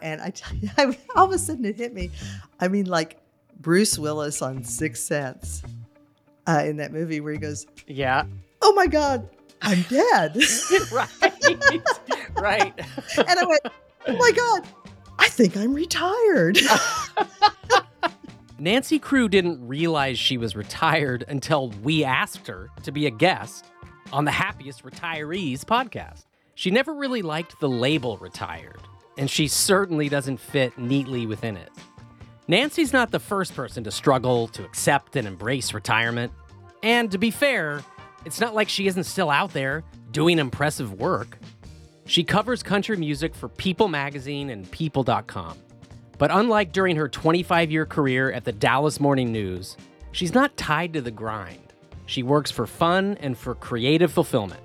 And I tell you, I, all of a sudden it hit me. I mean, like Bruce Willis on Sixth Sense uh, in that movie where he goes, Yeah. Oh my God, I'm dead. right. right. and I went, Oh my God, I think I'm retired. Nancy Kruh didn't realize she was retired until we asked her to be a guest on the Happiest Retirees podcast. She never really liked the label retired, and she certainly doesn't fit neatly within it. Nancy's not the first person to struggle to accept and embrace retirement. And to be fair, it's not like she isn't still out there doing impressive work. She covers country music for People Magazine and People.com. But unlike during her 25 year career at the Dallas Morning News, she's not tied to the grind. She works for fun and for creative fulfillment,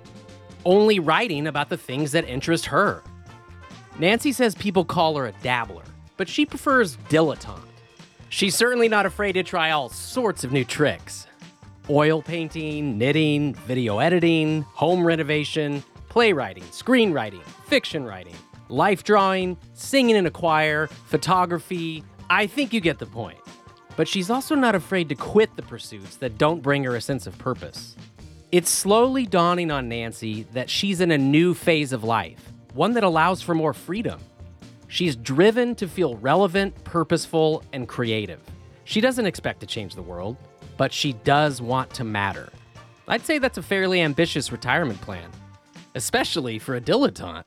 only writing about the things that interest her. Nancy says people call her a dabbler, but she prefers dilettante. She's certainly not afraid to try all sorts of new tricks oil painting, knitting, video editing, home renovation, playwriting, screenwriting, fiction writing, life drawing, singing in a choir, photography. I think you get the point. But she's also not afraid to quit the pursuits that don't bring her a sense of purpose. It's slowly dawning on Nancy that she's in a new phase of life, one that allows for more freedom. She's driven to feel relevant, purposeful, and creative. She doesn't expect to change the world, but she does want to matter. I'd say that's a fairly ambitious retirement plan, especially for a dilettante.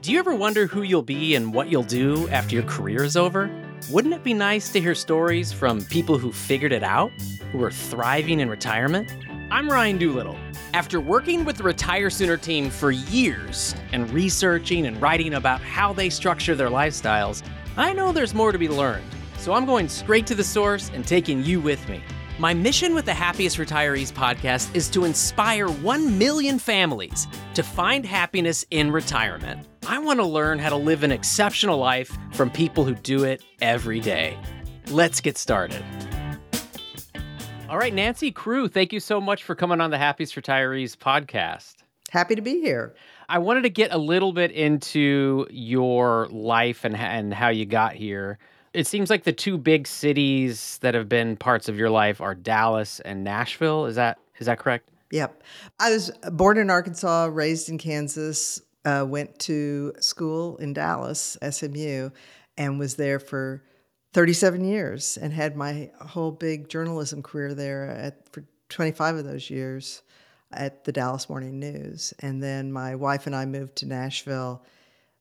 Do you ever wonder who you'll be and what you'll do after your career is over? Wouldn't it be nice to hear stories from people who figured it out, who are thriving in retirement? I'm Ryan Doolittle. After working with the Retire Sooner team for years and researching and writing about how they structure their lifestyles, I know there's more to be learned. So I'm going straight to the source and taking you with me. My mission with the Happiest Retirees podcast is to inspire 1 million families to find happiness in retirement. I want to learn how to live an exceptional life from people who do it every day. Let's get started. All right, Nancy Kruh, thank you so much for coming on the Happiest Retirees podcast. Happy to be here. I wanted to get a little bit into your life and, and how you got here. It seems like the two big cities that have been parts of your life are Dallas and Nashville. Is that is that correct? Yep. I was born in Arkansas, raised in Kansas, uh, went to school in Dallas, SMU, and was there for 37 years and had my whole big journalism career there at, for 25 of those years at the Dallas Morning News. And then my wife and I moved to Nashville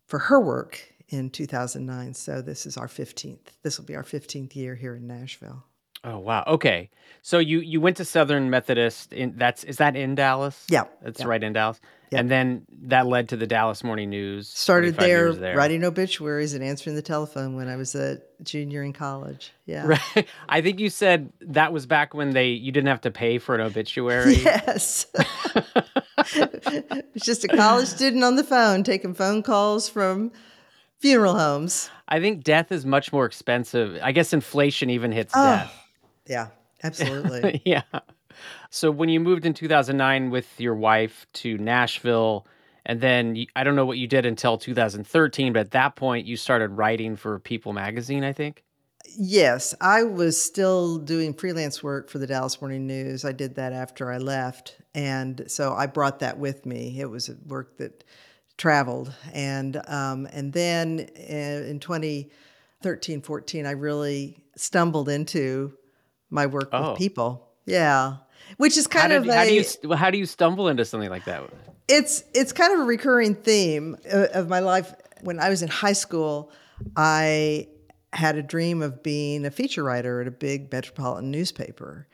for her work in 2009. So this is our 15th. This will be our 15th year here in Nashville. Oh wow. Okay. So you you went to Southern Methodist in that's is that in Dallas? Yeah. That's yeah. right in Dallas. Yep. And then that led to the Dallas Morning News. Started there, there, writing obituaries and answering the telephone when I was a junior in college. Yeah. Right. I think you said that was back when they you didn't have to pay for an obituary. Yes. it's just a college student on the phone taking phone calls from funeral homes. I think death is much more expensive. I guess inflation even hits Oh, death. Yeah, absolutely. yeah. So when you moved in 2009 with your wife to Nashville, and then you, I don't know what you did until 2013, but at that point you started writing for People magazine, I think. yes, I was still doing freelance work for the Dallas Morning News. I did that after I left. And so I brought that with me. It was a work that traveled. And, um, and then in 2013, 14, I really stumbled into my work Oh. with people. Yeah. Which is How kind did, of a, how do you how do you stumble into something like that? it's it's kind of a recurring theme uh, of my life. When I was in high school, I had a dream of being a feature writer at a big metropolitan newspaper.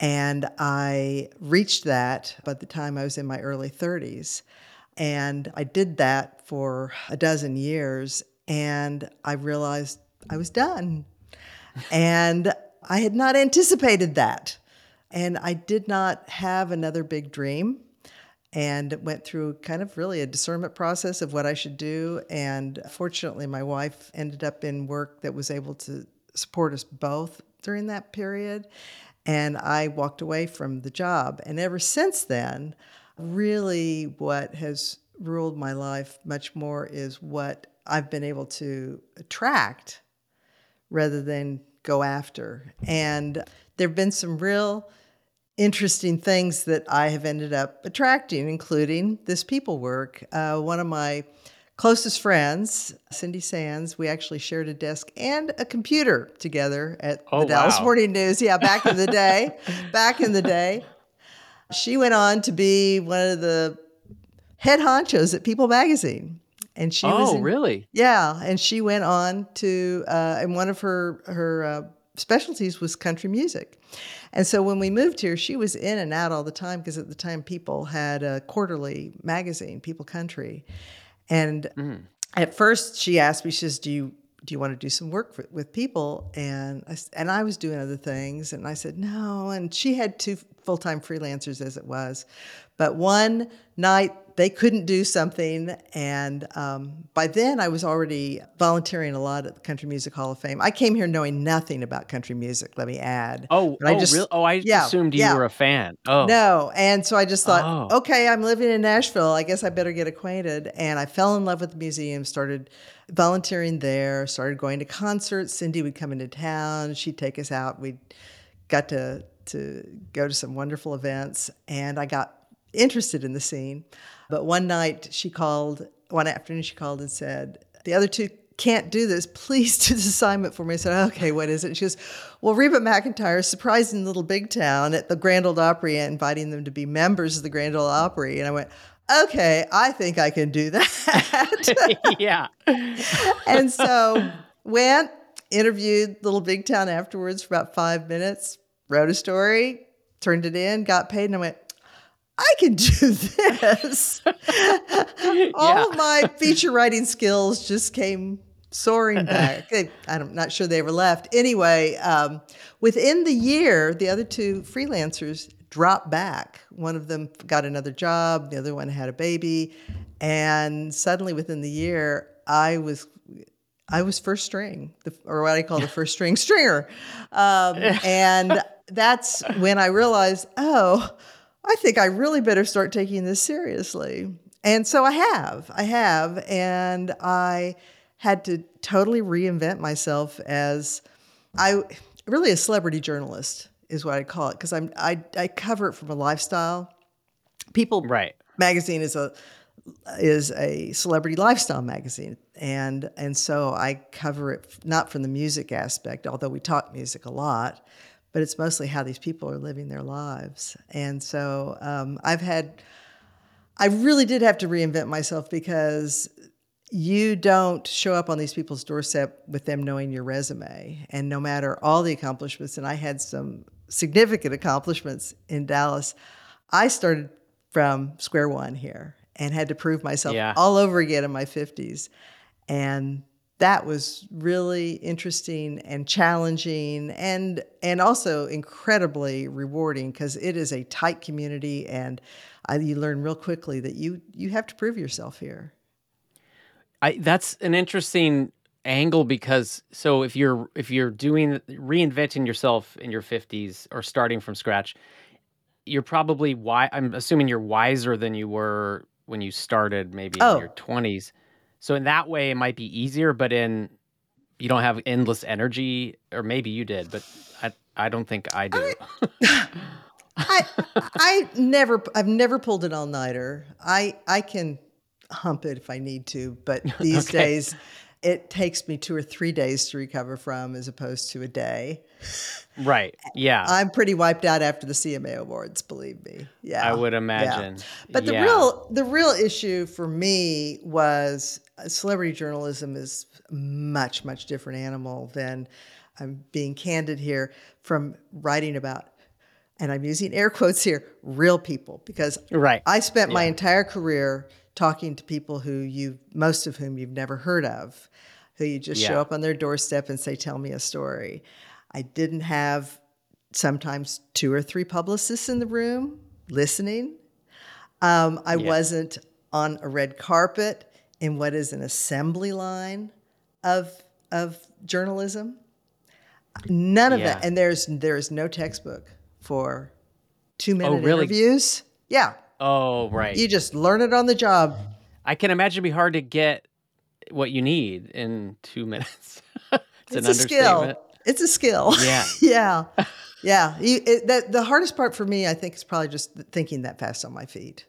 And I reached that by the time I was in my early 30s. And I did that for a dozen years. And I realized I was done. And I had not anticipated that. And I did not have another big dream and went through kind of really a discernment process of what I should do. And fortunately, my wife ended up in work that was able to support us both during that period. And I walked away from the job. And ever since then, really what has ruled my life much more is what I've been able to attract rather than go after. And there have been some real interesting things that I have ended up attracting, including this people work. Uh, one of my closest friends, Cindy Sanz, we actually shared a desk and a computer together at Oh, the Dallas wow. Morning News. Yeah, back in the day. back in the day. She went on to be one of the head honchos at People Magazine. And she was oh, in- really? yeah, and she went on to, uh, and one of her her uh, specialties was country music. And so when we moved here, she was in and out all the time because at the time People had a quarterly magazine, People Country, and at first she asked me, she says, "Do you do you want to do some work for, with People?" And I, and I was doing other things, and I said no. And she had two full time freelancers as it was, but one night they couldn't do something, and um, by then I was already volunteering a lot at the Country Music Hall of Fame. I came here knowing nothing about country music. Let me add. Oh, But I oh, just- really? Oh, I yeah, assumed you yeah. were a fan. Oh, No. And so I just thought, Oh. okay, I'm living in Nashville. I guess I better get acquainted. And I fell in love with the museum, started volunteering there, started going to concerts. Cindy would come into town, she'd take us out. We got to to go to some wonderful events and I got interested in the scene. But one night she called, one afternoon she called and said, the other two can't do this. Please do this assignment for me. I said, okay, what is it? And she goes, well, Reba McEntire is surprising Little Big Town at the Grand Ole Opry and inviting them to be members of the Grand Ole Opry. And I went, okay, I think I can do that. yeah. and so went, interviewed Little Big Town afterwards for about five minutes, wrote a story, turned it in, got paid, and I went, I can do this. All of my feature writing skills just came soaring back. I'm not sure they ever left. Anyway, um, within the year, the other two freelancers dropped back. One of them got another job, the other one had a baby, and suddenly within the year, I was I was first string, the, or what I call the first string stringer. Um, and that's when I realized, oh, I think I really better start taking this seriously. And so I have, I have, and I had to totally reinvent myself as I really a celebrity journalist is what I call it because I'm I, I cover it from a lifestyle. People Right. magazine is a is a celebrity lifestyle magazine and and so I cover it not from the music aspect although we talk music a lot but it's mostly how these people are living their lives and so um, I've had I really did have to reinvent myself because you don't show up on these people's doorstep with them knowing your resume. And no matter all the accomplishments, and I had some significant accomplishments in Dallas, I started from square one here and had to prove myself Yeah. all over again in my 50s. And that was really interesting and challenging and and also incredibly rewarding because it is a tight community and I, you learn real quickly that you you have to prove yourself here. I that's an interesting angle because so if you're if you're doing reinventing yourself in your 50s or starting from scratch you're probably why I'm assuming you're wiser than you were when you started maybe Oh. in your 20s. So in that way it might be easier but in you don't have endless energy or maybe you did but I I don't think I do. I I never I've never pulled an all nighter. I I can hump it if I need to, but these Okay. days it takes me two or three days to recover from as opposed to a day. right. Yeah. I'm pretty wiped out after the CMA awards, believe me. Yeah. I would yeah. imagine. But the Yeah. real the real issue for me was celebrity journalism is much much different animal than I'm being candid here from writing about and I'm using air quotes here real people because Right. I spent my entire career talking to people who you most of whom you've never heard of who you just Yeah. show up on their doorstep and say tell me a story. I didn't have sometimes two or three publicists in the room listening. Um, I Yeah. wasn't on a red carpet in what is an assembly line of of journalism. None of Yeah. that, and there's there's no textbook for two minute oh, really? interviews. Yeah, Oh, right. you just learn it on the job. I can imagine it'd be hard to get what you need in two minutes. it's, It's a skill. It's a skill. Yeah. yeah. Yeah. You, it, that, the hardest part for me, I think, is probably just thinking that fast on my feet.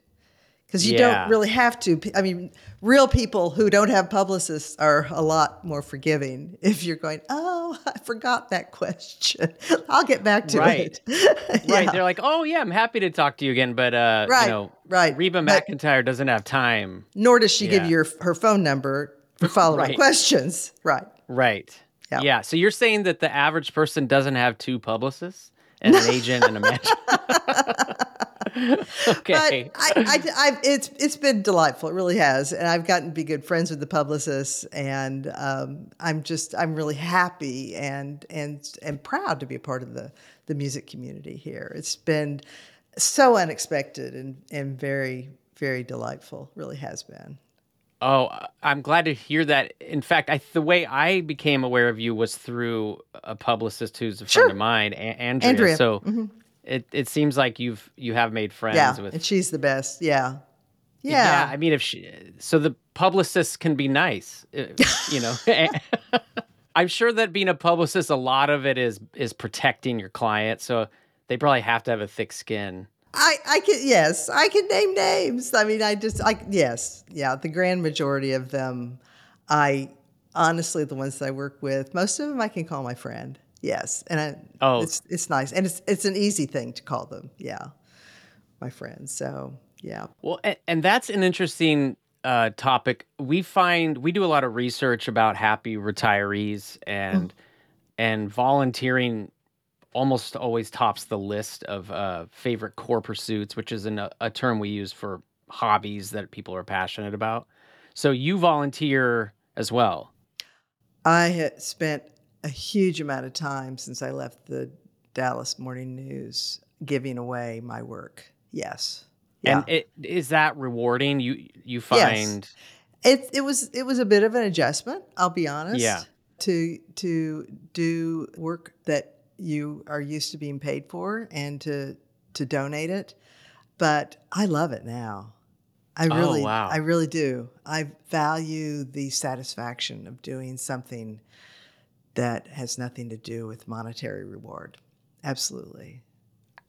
Because you Yeah. don't really have to. I mean, real people who don't have publicists are a lot more forgiving if you're going, oh, I forgot that question. I'll get back to Right. it. Right. Yeah. They're like, oh, yeah, I'm happy to talk to you again. But, uh, Right, you know, right. Reba But- McEntire doesn't have time. Nor does she give Yeah. you her, her phone number for follow up Right. questions. Right. Right. Yeah. Yeah. So you're saying that the average person doesn't have two publicists and an agent and a manager? Okay. But I, I, I've, it's it's been delightful. It really has, and I've gotten to be good friends with the publicists, and um, I'm just I'm really happy and and and proud to be a part of the the music community here. It's been so unexpected and and very very delightful. Really has been. Oh, I'm glad to hear that. In fact, I, the way I became aware of you was through a publicist who's a friend Sure. of mine, a- Andrea. Andrea. So Mhm. It, it seems like you've you have made friends Yeah, with. and she's the best. Yeah, yeah. yeah. I mean, if she, so, the publicist can be nice, uh, you know. I'm sure that being a publicist, a lot of it is is protecting your client. So they probably have to have a thick skin. I, I can yes, I can name names. I mean, I just I yes, yeah. The grand majority of them, I honestly the ones that I work with, most of them I can call my friend. Yes, and I, Oh. it's it's nice, and it's it's an easy thing to call them. Yeah, my friends. So yeah, Well, and, and that's an interesting uh, topic. We find we do a lot of research about happy retirees, and and volunteering almost always tops the list of uh, favorite core pursuits, which is an, a term we use for hobbies that people are passionate about. So you volunteer as well. I spent a huge amount of time since I left the Dallas Morning News giving away my work. Yes. Yeah. And it is that rewarding? You you find yes. It it was it was a bit of an adjustment. I'll be honest. Yeah. To to do work that you are used to being paid for and to to donate it, but I love it now. I Oh, really wow. I really do. I value the satisfaction of doing something that has nothing to do with monetary reward. Absolutely.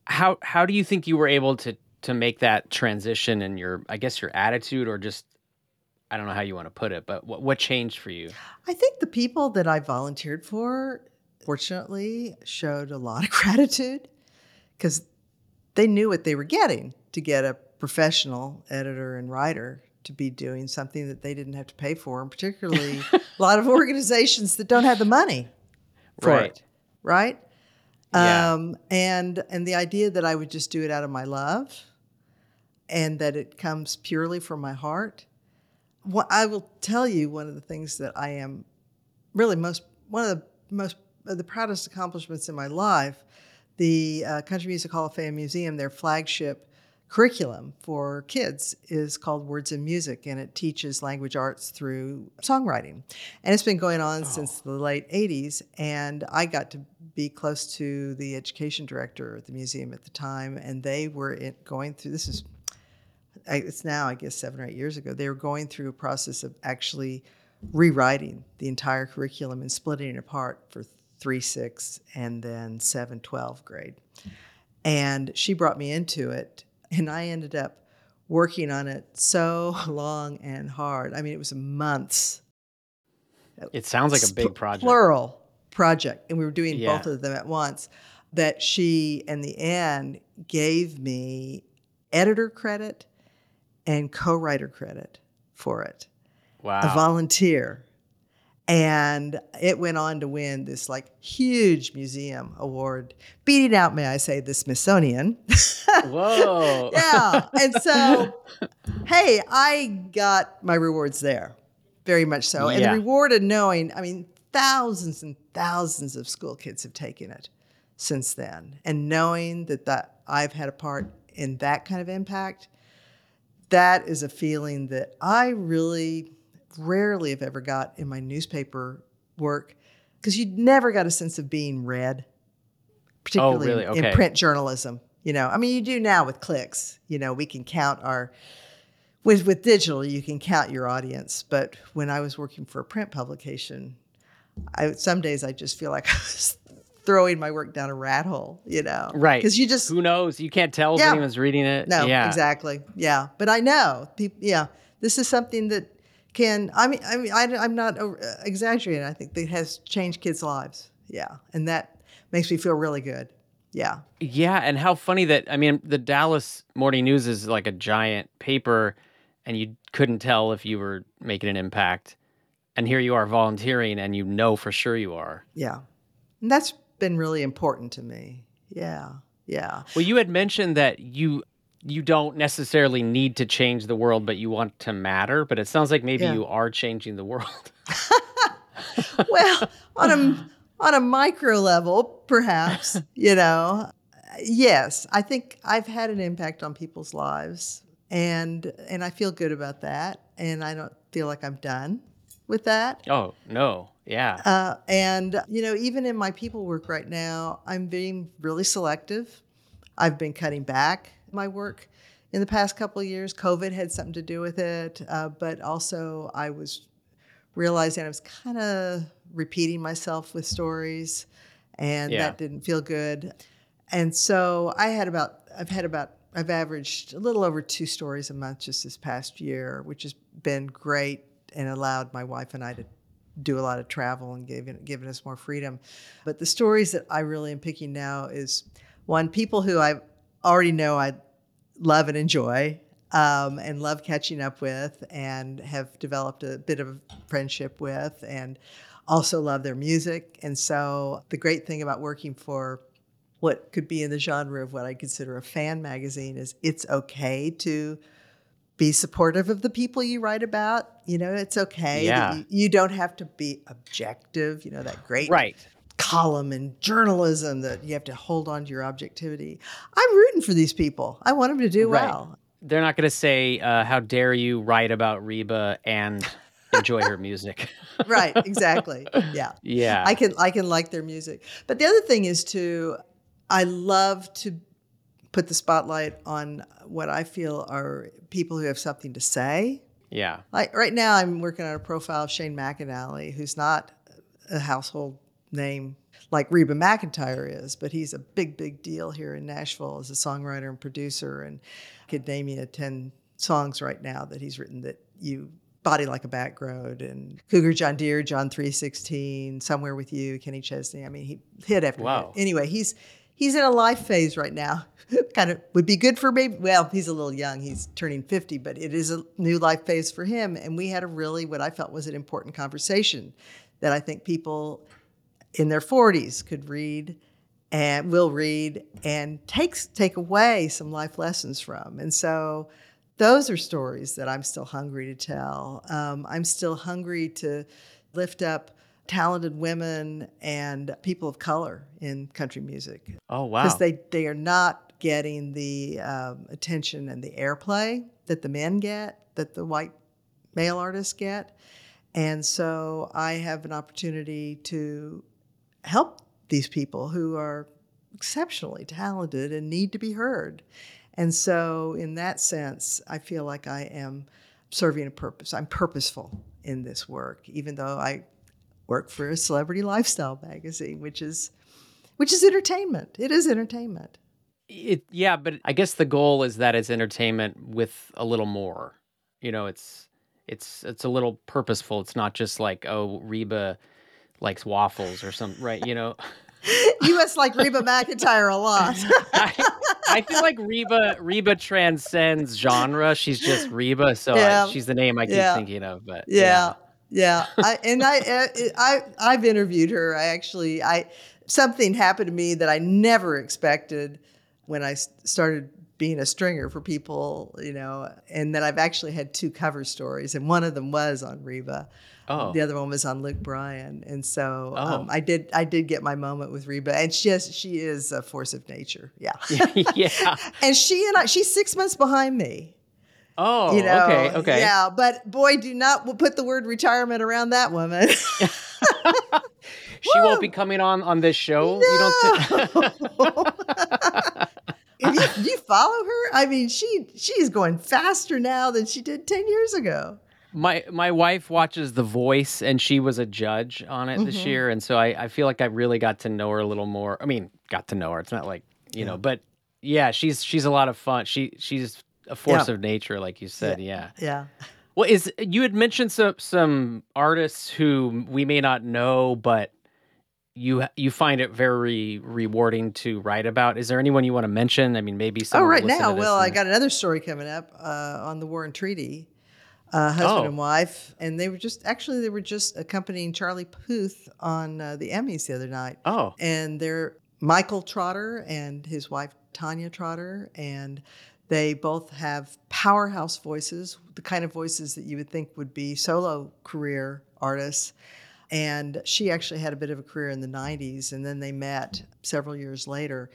how how do you think you were able to to make that transition in your I guess your attitude or just I don't know how you want to put it, but what what changed for you? I think the people that I volunteered for, fortunately, showed a lot of gratitude because they knew what they were getting to get a professional editor and writer to be doing something that they didn't have to pay for, and particularly a lot of organizations that don't have the money for Right. it, right? Yeah. Um, and and the idea that I would just do it out of my love, and that it comes purely from my heart. What I will tell you, one of the things that I am really most one of the most uh, the proudest accomplishments in my life, the uh, Country Music Hall of Fame Museum, their flagship curriculum for kids is called Words and Music, and it teaches language arts through songwriting. And it's been going on since oh. the late 80s. And I got to be close to the education director at the museum at the time, and they were going through this is it's now I guess seven or eight years ago. They were going through a process of actually rewriting the entire curriculum and splitting it apart for three, six, and then seven, 12 grade. And she brought me into it, and I ended up working on it so long and hard. I mean, it was months. It sounds like a big project. Plural project. And we were doing Yeah. both of them at once. That she, in the end, gave me editor credit and co writer credit for it, Wow. a volunteer. And it went on to win this like huge museum award, beating out, may I say, the Smithsonian. Whoa. yeah. And so, hey, I got my rewards there, very much so. And the reward of knowing, I mean, thousands and thousands of school kids have taken it since then. And knowing that, that I've had a part in that kind of impact, that is a feeling that I really rarely have ever got in my newspaper work because you never got a sense of being read, particularly really? in- in print journalism. You know, I mean, you do now with clicks. You know, we can count our with with digital you can count your audience, but when I was working for a print publication, I some days I just feel like I was throwing my work down a rat hole, you know? Right. Because you just Who knows? You can't tell if Yeah. anyone's reading it. no, yeah. exactly. Yeah, but I know people. Yeah, this is something that can. I mean, I mean, I, I'm not uh, exaggerating. I think that has changed kids' lives. Yeah, and that makes me feel really good. Yeah, Yeah, and how funny that I mean the Dallas Morning News is like a giant paper and you couldn't tell if you were making an impact. And here you are volunteering and you know for sure you are. yeah, and that's been really important to me. Yeah, yeah, Well, you had mentioned that you you don't necessarily need to change the world, but you want to matter. But it sounds like maybe Yeah. you are changing the world. well, on a on a micro level, perhaps you know. Yes, I think I've had an impact on people's lives, and and I feel good about that. And I don't feel like I'm done with that. oh no, yeah, Uh, and you know, even in my people work right now, I'm being really selective. I've been cutting back my work in the past couple of years. COVID had something to do with it, uh, but also I was realizing I was kind of repeating myself with stories, and Yeah. that didn't feel good. And so I had about I've had about I've averaged a little over two stories a month just this past year, which has been great and allowed my wife and I to do a lot of travel and given given us more freedom. But the stories that I really am picking now is one people who I already know I love and enjoy. Um, and love catching up with, and have developed a bit of a friendship with, and also love their music. And so, the great thing about working for what could be in the genre of what I consider a fan magazine is it's okay to be supportive of the people you write about. You know, it's okay. Yeah. You, you don't have to be objective, you know, that great right. Column in journalism that you have to hold on to your objectivity. I'm rooting for these people. I want them to do Right. well. They're not going to say, uh, "How dare you write about Reba and enjoy her music?" Right, exactly. Yeah. yeah, I can I can like their music. But the other thing is to I love to put the spotlight on what I feel are people who have something to say. yeah, Like right now I'm working on a profile of Shane McAnally, who's not a household name like Reba McEntire is, but he's a big, big deal here in Nashville as a songwriter and producer. And I could name you 10 songs right now that he's written that you Body Like a Back Road and Cougar John Deere, John 316, Somewhere With You, Kenny Chesney. I mean, he hit after Wow. hit. Anyway, he's he's in a life phase right now. kind of would be good for me. Well, he's a little young. He's turning 50, but it is a new life phase for him. And we had a really, what I felt was an important conversation that I think people in their 40s could read and will read and takes take away some life lessons from. And so those are stories that I'm still hungry to tell. Um, I'm still hungry to lift up talented women and people of color in country music Oh wow. because they they are not getting the um, attention and the airplay that the men get, that the white male artists get, and so I have an opportunity to help these people who are exceptionally talented and need to be heard. And so, in that sense, I feel like I am serving a purpose. I'm purposeful in this work, even though I work for a celebrity lifestyle magazine, which is which is entertainment. It is entertainment. It, yeah, but I guess the goal is that it's entertainment with a little more. You know, it's it's it's a little purposeful. It's not just like oh Reba likes waffles or something, right? You know, You must like Reba McEntire a lot. I, I feel like Reba Reba transcends genre. She's just Reba, so I- she's the name I keep Yeah. thinking of. But yeah, yeah. I, and I, I, I've interviewed her. I actually, I something happened to me that I never expected when I started being a stringer for people, you know, and that I've actually had two cover stories, and one of them was on Reba. Oh, The other one was on Luke Bryan, and so Oh. um, I did. I did get my moment with Reba, and she is, she is a force of nature. Yeah, yeah. and she and I, she's six months behind me. Oh, You know, okay, okay. yeah, but boy, do not put the word retirement around that woman. She won't be coming on on this show. You don't. if, you, if you follow her? I mean, she she's going faster now than she did 10 years ago. My my wife watches The Voice, and she was a judge on it this Mhm. year, and so I, I feel like I really got to know her a little more. I mean, got to know her. It's not like you know, but yeah, she's she's a lot of fun. She she's a force Yeah. of nature, like you said. Yeah. Yeah. Well, is you had mentioned some some artists who we may not know, but you you find it very rewarding to write about. Is there anyone you want to mention? I mean, maybe Oh, right now. Well, I got another story coming up uh, on the War and Treaty, uh, husband Oh. and wife, and they were just actually they were just accompanying Charlie Puth on uh, the Emmys the other night, Oh, and they're Michael Trotter and his wife Tanya Trotter, and they both have powerhouse voices, the kind of voices that you would think would be solo career artists. And she actually had a bit of a career in the 90s, and then they met several years later.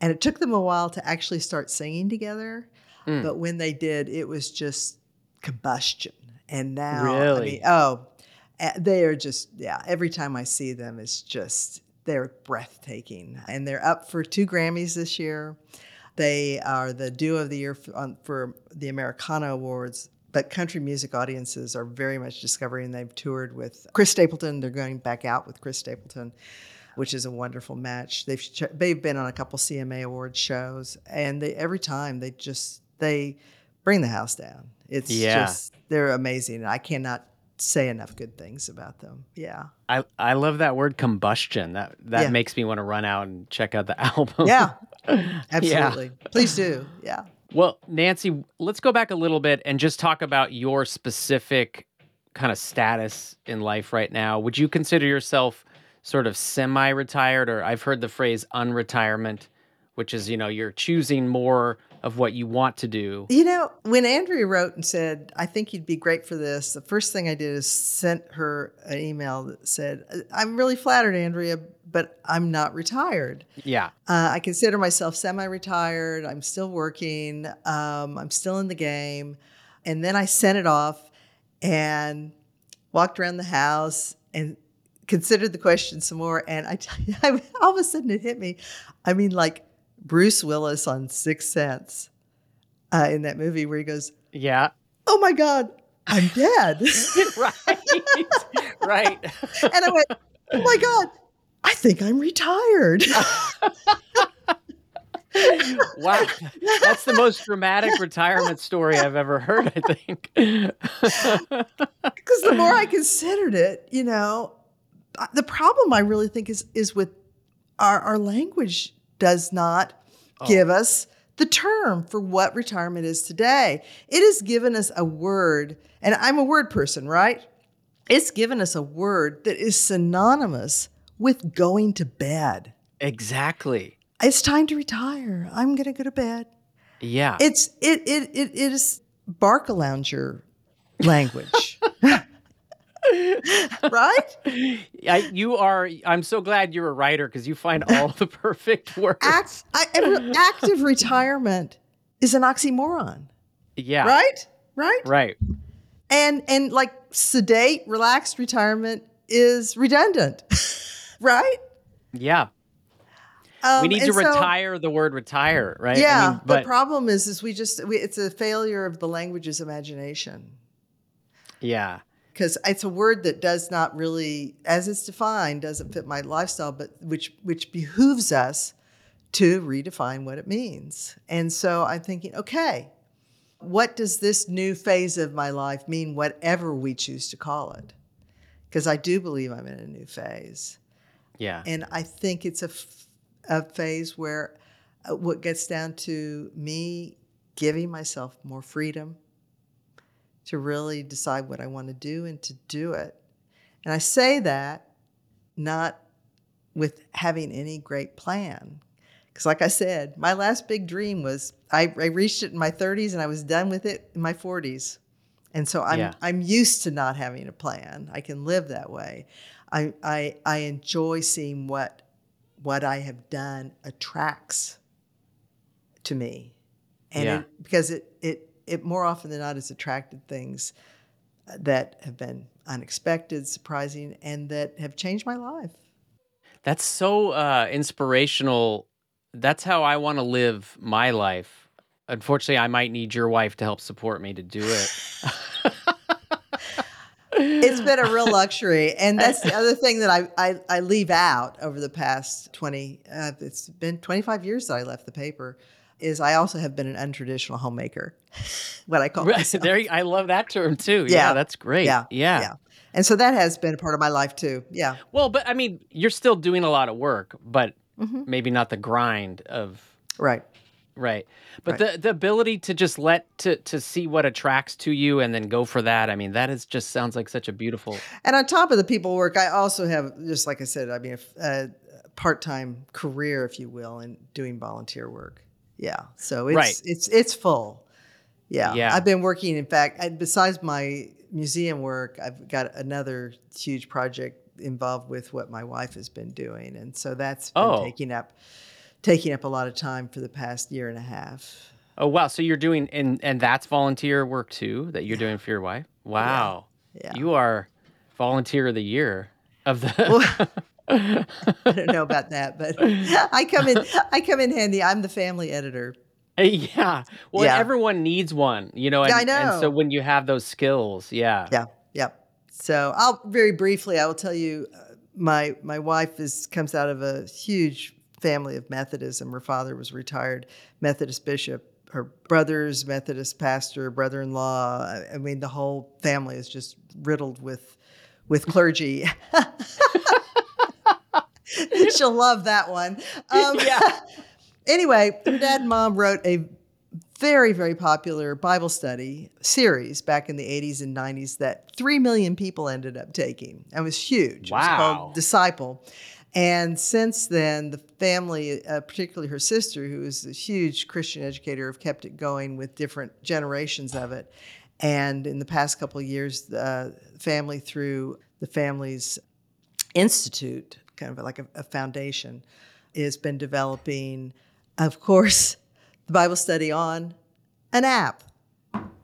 And it took them a while to actually start singing together. Mm. But when they did, it was just combustion. And now, I mean, oh, eh, they are just, yeah, every time I see them, it's just, they're breathtaking. And they're up for two Grammys this year. They are the duo of the year for, for the Americana Awards. But country music audiences are very much discovering. They've toured with Chris Stapleton. They're going back out with Chris Stapleton, which is a wonderful match. They've they've been on a couple CMA Awards shows, and they every time they just they bring the house down. It's Yeah. just they're amazing. I cannot say enough good things about them. Yeah, I I love that word combustion. That that Yeah. makes me want to run out and check out the album. yeah, Yeah. absolutely. Please do. Yeah. Well, Nancy, let's go back a little bit and just talk about your specific kind of status in life right now. Would you consider yourself sort of semi-retired or I've heard the phrase unretirement, which is, you know, you're choosing more of what you want to do. You know, when Andrea wrote and said, I think you'd be great for this, the first thing I did is sent her an email that said, I'm really flattered, Andrea, but I'm not retired. Yeah. Uh, I consider myself semi retired. I'm still working. Um, I'm still in the game. And then I sent it off and walked around the house and considered the question some more. And I tell you, I, all of a sudden it hit me. I mean, like Bruce Willis on Sixth Sense uh, in that movie where he goes, Yeah. Oh my God, I'm dead. right. right. and I went, Oh my God, I think I'm retired. Wow. That's the most dramatic retirement story I've ever heard, I think. because the more I considered it, you know, the problem I really think is is with our our language does not Oh. give us the term for what retirement is today. It has given us a word, and I'm a word person, right? It's given us a word that is synonymous with going to bed. exactly. It's time to retire. I'm going to go to bed. Yeah. It's it it it, it is Barcalounger language. right? I, you are. I'm so glad you're a writer because you find all the perfect words. Act, I, active retirement is an oxymoron, yeah. right? Right? Right. And and like sedate, relaxed retirement is redundant, right? Yeah. Um, we need to and so- retire the word retire, right? I Yeah, mean, the problem is, is we just we, it's a failure of the language's imagination yeah. Because it's a word that does not really, as it's defined, doesn't fit my lifestyle, but which which behooves us to redefine what it means. And so I'm thinking, okay, what does this new phase of my life mean, whatever we choose to call it? Because I do believe I'm in a new phase. Yeah. And I think it's a, f- a phase where uh, what gets down to me giving myself more freedom to really decide what I want to do and to do it. And I say that not with having any great plan. Because, like I said, my last big dream was I, I reached it in my 30s and I was done with it in my 40s. And so I'm, Yeah. I'm used to not having a plan. I can live that way. I, I, I enjoy seeing what, what I have done attracts to me. And Yeah. it, because it, it, it more often than not has attracted things that have been unexpected, surprising, and that have changed my life. That's so uh, inspirational. That's how I want to live my life. Unfortunately, I might need your wife to help support me to do it. it's been a real luxury and that's the other thing that I, I, I leave out over the past 20 uh, it's been 25 years that i left the paper is i also have been an untraditional homemaker what i call myself. there i love that term too yeah, yeah that's great yeah, yeah yeah and so that has been a part of my life too yeah well but i mean you're still doing a lot of work but mm-hmm. maybe not the grind of right Right. But right. the the ability to just let to to see what attracts to you and then go for that. I mean, that is just sounds like such a beautiful. And on top of the people work, I also have just like I said, I mean, a, a part-time career if you will in doing volunteer work. Yeah. So it's right. it's it's full. Yeah. Yeah. I've been working in fact, besides my museum work, I've got another huge project involved with what my wife has been doing and so that's been oh. taking up taking up a lot of time for the past year and a half. Oh wow! So you're doing and and that's volunteer work too that you're yeah. doing for your wife. Wow. Yeah. yeah. You are volunteer of the year of the. I don't know about that, but I come in. I come in handy. I'm the family editor. Yeah. Well, yeah. everyone needs one, you know. And, yeah, I know. And so when you have those skills, yeah. Yeah. Yeah. So I'll very briefly. I will tell you. Uh, my my wife is comes out of a huge family of Methodism. Her father was retired Methodist bishop. Her brother's Methodist pastor, brother-in-law. I mean, the whole family is just riddled with with clergy. She'll love that one. Um, yeah. anyway, her dad and mom wrote a very, very popular Bible study series back in the 80s and 90s that 3 million people ended up taking. It was huge. Wow. It was called Disciple. And since then, the family, uh, particularly her sister, who is a huge Christian educator, have kept it going with different generations of it. And in the past couple of years, the family, through the family's institute, kind of like a, a foundation, has been developing, of course, the Bible study on an app,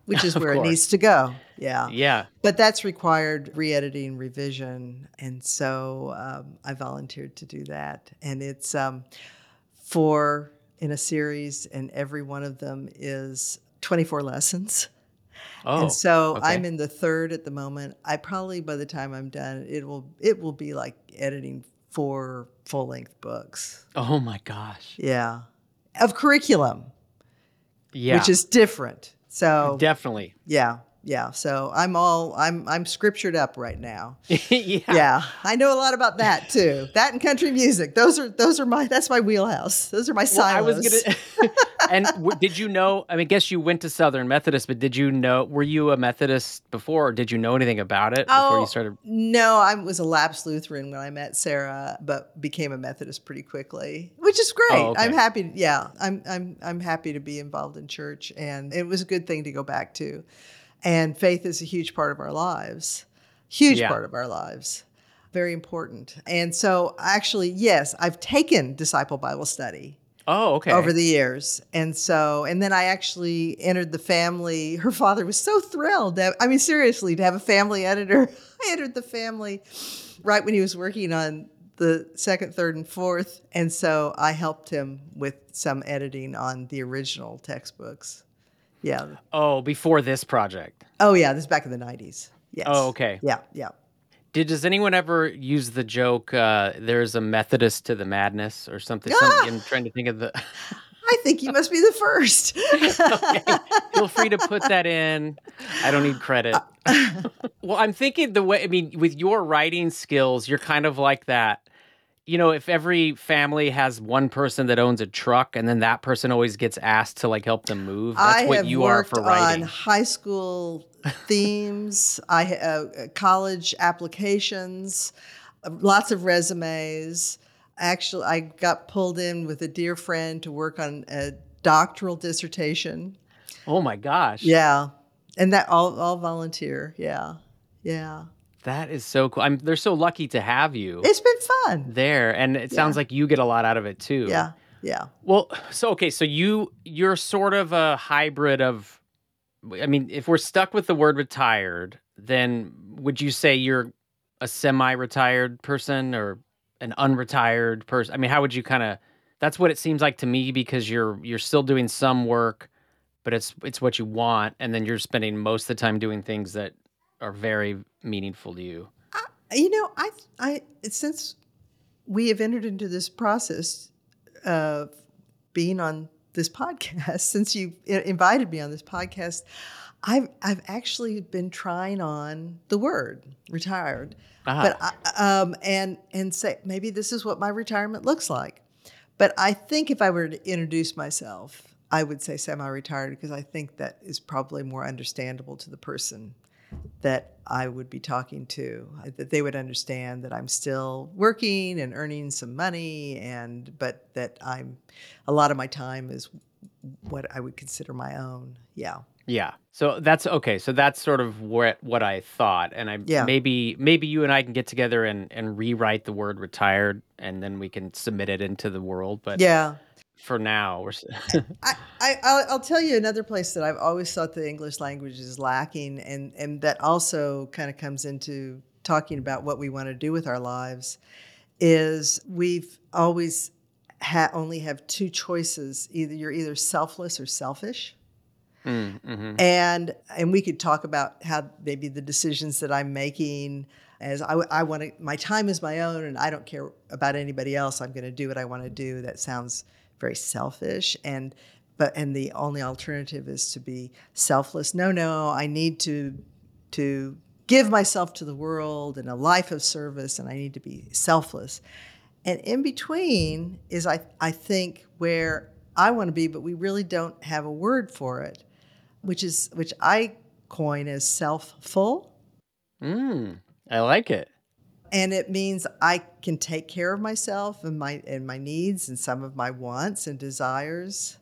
which is where it needs to go. Yeah. Yeah. But that's required re editing, revision. And so um, I volunteered to do that. And it's um, four in a series, and every one of them is 24 lessons. Oh, and so okay. I'm in the third at the moment. I probably by the time I'm done, it will it will be like editing four full length books. Oh my gosh. Yeah. Of curriculum. Yeah. Which is different. So definitely. Yeah yeah. So I'm all I'm I'm scriptured up right now. yeah. Yeah. I know a lot about that too. That and country music. Those are those are my that's my wheelhouse. Those are my silos. Well, I was gonna. and w- did you know? I mean, I guess you went to Southern Methodist, but did you know? Were you a Methodist before, or did you know anything about it before oh, you started? No, I was a lapsed Lutheran when I met Sarah, but became a Methodist pretty quickly, which is great. Oh, okay. I'm happy. Yeah, I'm I'm I'm happy to be involved in church, and it was a good thing to go back to. And faith is a huge part of our lives, huge yeah. part of our lives, very important. And so, actually, yes, I've taken disciple Bible study. Oh, okay. Over the years. And so, and then I actually entered the family. Her father was so thrilled. That, I mean, seriously, to have a family editor. I entered the family right when he was working on the second, third, and fourth. And so I helped him with some editing on the original textbooks. Yeah. Oh, before this project. Oh yeah, this is back in the nineties. Yes. Oh, okay. Yeah, yeah. Did does anyone ever use the joke? Uh, There's a Methodist to the madness or something. Ah! I'm trying to think of the. I think you must be the first. okay. Feel free to put that in. I don't need credit. well, I'm thinking the way. I mean, with your writing skills, you're kind of like that you know, if every family has one person that owns a truck and then that person always gets asked to like help them move, that's I what you are for writing. On high school themes, I uh, college applications, lots of resumes. Actually, I got pulled in with a dear friend to work on a doctoral dissertation. Oh my gosh. Yeah. And that all all volunteer. Yeah. Yeah. That is so cool. I'm they're so lucky to have you. It's been fun. There. And it yeah. sounds like you get a lot out of it too. Yeah. Yeah. Well, so okay, so you you're sort of a hybrid of I mean, if we're stuck with the word retired, then would you say you're a semi-retired person or an unretired person? I mean, how would you kind of that's what it seems like to me because you're you're still doing some work but it's it's what you want, and then you're spending most of the time doing things that are very meaningful to you. You know, I, I since we have entered into this process of being on this podcast, since you invited me on this podcast, I've I've actually been trying on the word retired, Ah. but I, um, and and say maybe this is what my retirement looks like. But I think if I were to introduce myself, I would say semi-retired because I think that is probably more understandable to the person that I would be talking to, that they would understand that I'm still working and earning some money, and but that I'm a lot of my time is what I would consider my own. Yeah. Yeah. So that's okay. So that's sort of what what I thought, and I Yeah. maybe maybe you and I can get together and and rewrite the word retired, and then we can submit it into the world. But Yeah. For now, I, I I'll, I'll tell you another place that I've always thought the English language is lacking, and and that also kind of comes into talking about what we want to do with our lives, is we've always ha- only have two choices: either you're either selfless or selfish, Mm, mhm. and and we could talk about how maybe the decisions that I'm making. As I, I want to, my time is my own, and I don't care about anybody else. I'm going to do what I want to do. That sounds very selfish, and but and the only alternative is to be selfless. No, no, I need to to give myself to the world and a life of service, and I need to be selfless. And in between is I I think where I want to be, but we really don't have a word for it which is which I coin as self-full, mm, I like it. And it means I can take care of myself and my and my needs and some of my wants and desires.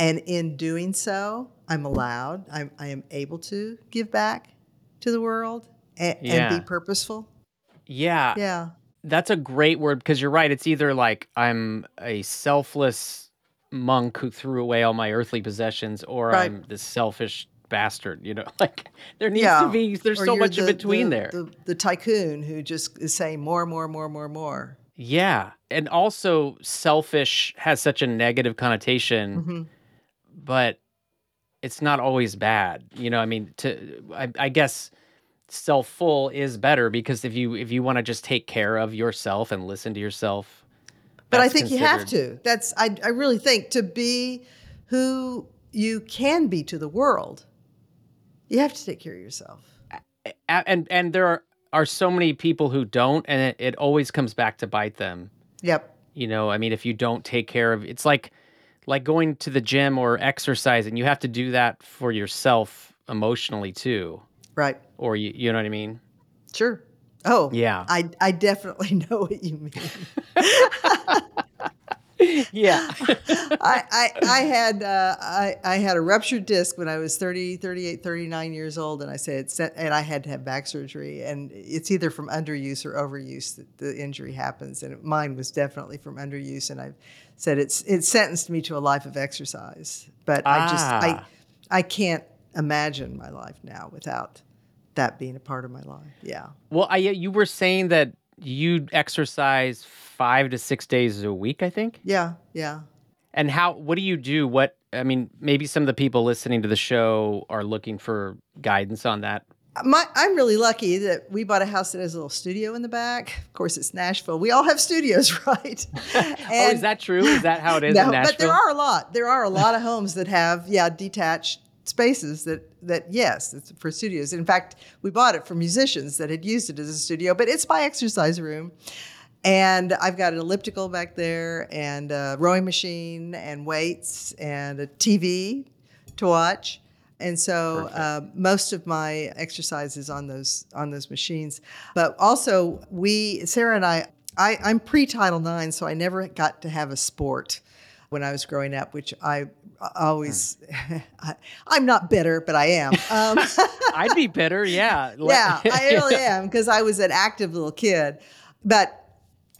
And in doing so, I'm allowed, I'm, I am able to give back to the world and, and be purposeful. Yeah, Yeah. that's a great word because you're right. It's either like I'm a selfless monk who threw away all my earthly possessions, or Right. I'm this selfish bastard. You know, like there needs Yeah. to be. There's Or so much in between the- there. The, the tycoon who just is saying more, more, more, more, more. Yeah. And also, selfish has such a negative connotation, Mhm. but it's not always bad. You know, I mean, to I, I guess self-full is better because if you if you want to just take care of yourself and listen to yourself, But I think you have to. That's I, I really think to be who you can be to the world, you have to take care of yourself. And and there are, are so many people who don't, and it, it always comes back to bite them. Yep. you know i mean if you don't take care of it's like like going to the gym or exercising you have to do that for yourself emotionally too Right. or you, you know what i mean Sure. Oh. Yeah. I I definitely know what you mean. yeah I, I, I had uh, I, I had a ruptured disc when I was 30, 38, 39 years old, and I said, and I had to have back surgery, and it's either from underuse or overuse that the injury happens, and mine was definitely from underuse, and I've said it's it sentenced me to a life of exercise, but I just I Ah. I can't imagine my life now without that being a part of my life. Yeah. well i you were saying that you exercise five to six days a week i think Yeah, yeah. and how what do you do what i mean maybe some of the people listening to the show are looking for guidance on that My, I'm really lucky that we bought a house that has a little studio in the back. Of course, it's Nashville. We all have studios, right? oh is that true is that how it is no, in nashville but there are a lot. There are a lot of homes that have, yeah, detached spaces that that yes, it's for studios. In fact, we bought it for musicians that had used it as a studio, but it's my exercise room. And I've got an elliptical back there, and a rowing machine, and weights, and a TV to watch. And so uh, most of my exercise is on those on those machines. But also, we Sarah and I, I I'm pre Title IX, so I never got to have a sport when I was growing up, which I always I, I'm not bitter, but I am. Um, i'd be bitter yeah yeah, I really am because I was an active little kid. But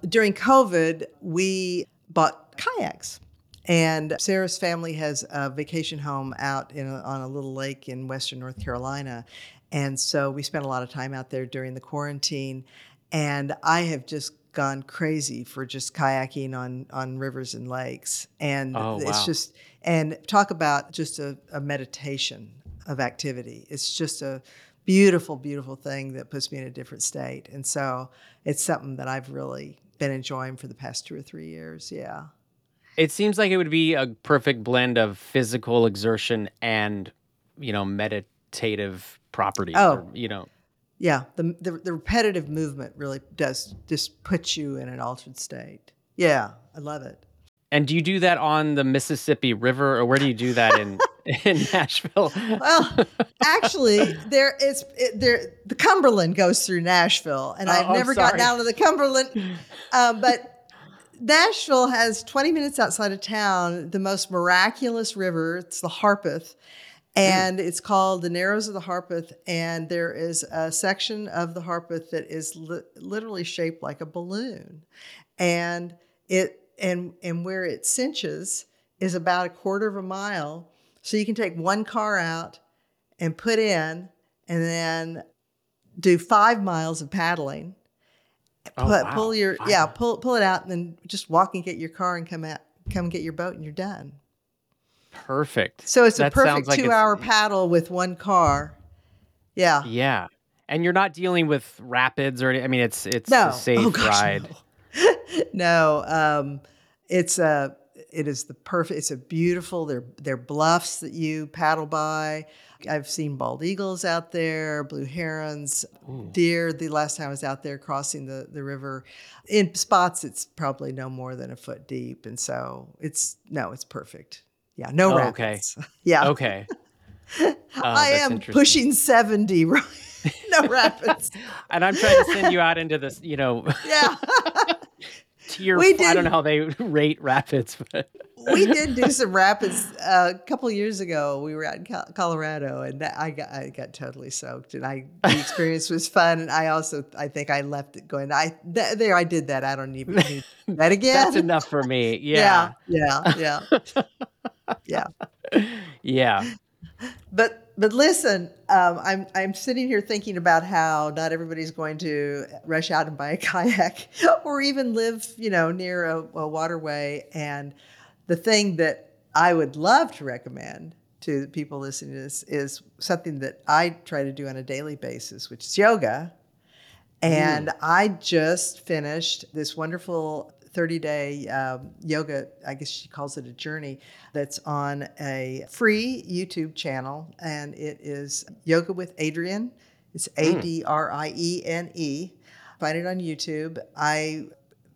during COVID, we bought kayaks. And Sarah's family has a vacation home out in a, on a little lake in western North Carolina. And so we spent a lot of time out there during the quarantine. And I have just gone crazy for just kayaking on on rivers and lakes, and Oh, it's wow. just and talk about just a, a meditation of activity. It's just a beautiful, beautiful thing that puts me in a different state, and so it's something that I've really been enjoying for the past two or three years. Yeah. It seems like it would be a perfect blend of physical exertion and, you know, meditative properties. Oh. or, you know, Yeah, the, the the repetitive movement really does just put you in an altered state. Yeah, I love it. And do you do that on the Mississippi River, or where do you do that in in Nashville? Well, actually, there is it, there the Cumberland goes through Nashville, and Oh, I've never gotten out of the Cumberland. Um, but Nashville has 20 minutes outside of town the most miraculous river. It's the Harpeth, and it's called the Narrows of the Harpeth. And there is a section of the Harpeth that is li- literally shaped like a balloon, and it and and where it cinches is about a quarter of a mile. So you can take one car out and put in, and then do five miles of paddling. Oh, wow. Pull your Five yeah, pull pull it out, and then just walk and get your car and come out, come and get your boat, and you're done. Perfect. So it's a That sounds perfect like two hour paddle with one car. Yeah. Yeah, and you're not dealing with rapids or any. I mean, it's it's No. a safe Oh, gosh, ride. no, um, it's a it is the perfect. It's a beautiful. They're they're bluffs that you paddle by. I've seen bald eagles out there, blue herons, deer. The last time I was out there crossing the the river, in spots it's probably no more than a foot deep, and so it's no, it's perfect. Yeah, no Oh, okay. rapids. Yeah, Okay. Oh, I am pushing seventy. Right? no rapids. and I'm trying to send you out into this, you know, Yeah. Tier. We I don't know how they rate rapids, but we did do some rapids uh, a couple years ago. We were out in Colorado, and that, I got I got totally soaked, and I the experience was fun. And I also I think I left it going. I th- there I did that. I don't even need that again. that's enough for me. Yeah. yeah, yeah, yeah. yeah. Yeah. But but listen, um, I'm I'm sitting here thinking about how not everybody's going to rush out and buy a kayak or even live, you know, near a, a waterway. And the thing that I would love to recommend to the people listening to this is something that I try to do on a daily basis, which is yoga. And I just finished this wonderful 30 day um, yoga, I guess she calls it a journey, that's on a free YouTube channel. And it is Yoga with Adriene. It's A D R I E N E. Find it on YouTube. I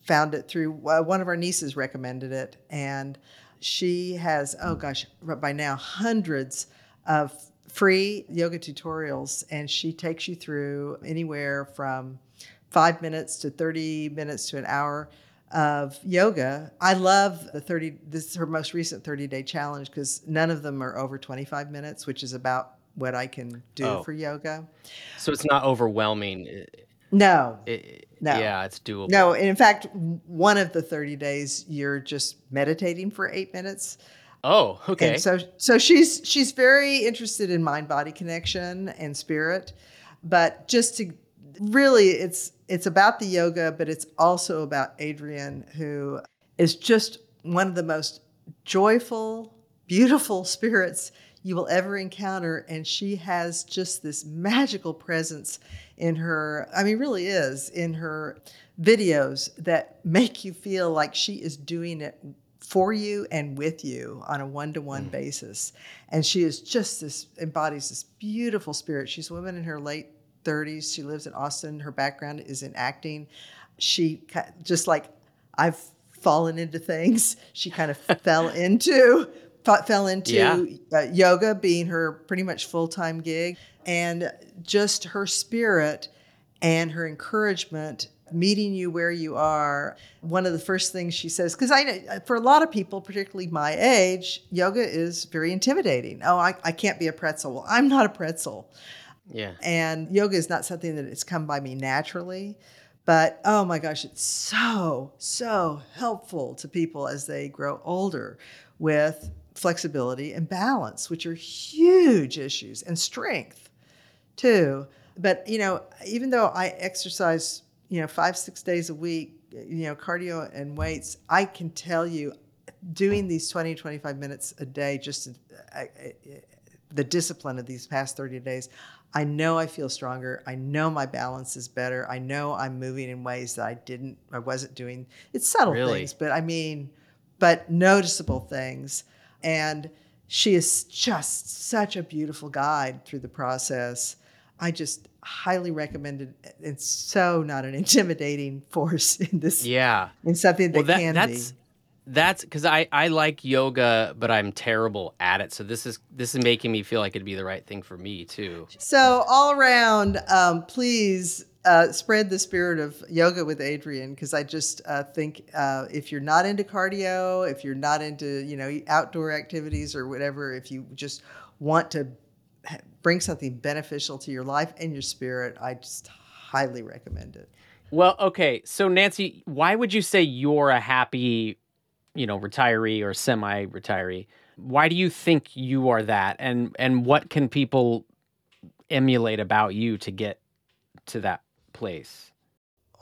found it through uh, one of our nieces recommended it. And she has, oh gosh, by now hundreds of free yoga tutorials. And she takes you through anywhere from five minutes to 30 minutes to an hour of yoga. I love the 30, this is her most recent 30 day challenge because none of them are over 25 minutes, which is about what I can do Oh. for yoga. So it's not overwhelming. Uh, no, it- No. Yeah, it's doable. no. And in fact, one of the 30 days, you're just meditating for eight minutes. Oh, okay. And so so she's she's very interested in mind body connection and spirit, but just to really it's it's about the yoga, but it's also about Adriene who is just one of the most joyful, beautiful spirits you will ever encounter. And she has just this magical presence in her I mean really is in her videos that make you feel like she is doing it for you and with you on a one-to-one mm. basis. And she is just this embodies this beautiful spirit. She's a woman in her late 30s she lives in austin her background is in acting. She just like i've fallen into things. She kind of fell into fell into Yeah. uh, yoga being her pretty much full-time gig. And just her spirit and her encouragement meeting you where you are one of the first things she says because i know for a lot of people particularly my age yoga is very intimidating. Oh I, I can't be a pretzel. Well i'm not a pretzel yeah. and yoga is not something that has come by me naturally but oh my gosh it's so so helpful to people as they grow older with flexibility and balance which are huge issues and strength too but you know even though i exercise you know five six days a week you know, cardio and weights, I can tell you doing these 20, 25 minutes a day, just uh, uh, the discipline of these past 30 days, I know I feel stronger. I know my balance is better. I know I'm moving in ways that I didn't, I wasn't doing. It's subtle Really? things, but I mean, but noticeable things. And she is just such a beautiful guide through the process. I just highly recommend it. It's so not an intimidating force in this, Yeah. in something that, Well, that, can that's be. That's because I I like yoga, but I'm terrible at it. So this is this is making me feel like it'd be the right thing for me too. So all around, um, please uh, spread the spirit of yoga with Adriene because I just uh, think uh, if you're not into cardio, if you're not into you know outdoor activities or whatever, if you just want to bring something beneficial to your life and your spirit, I just highly recommend it. Well, okay. So Nancy, why would you say you're a happy, you know, retiree or semi-retiree? Why do you think you are that? And and what can people emulate about you to get to that place?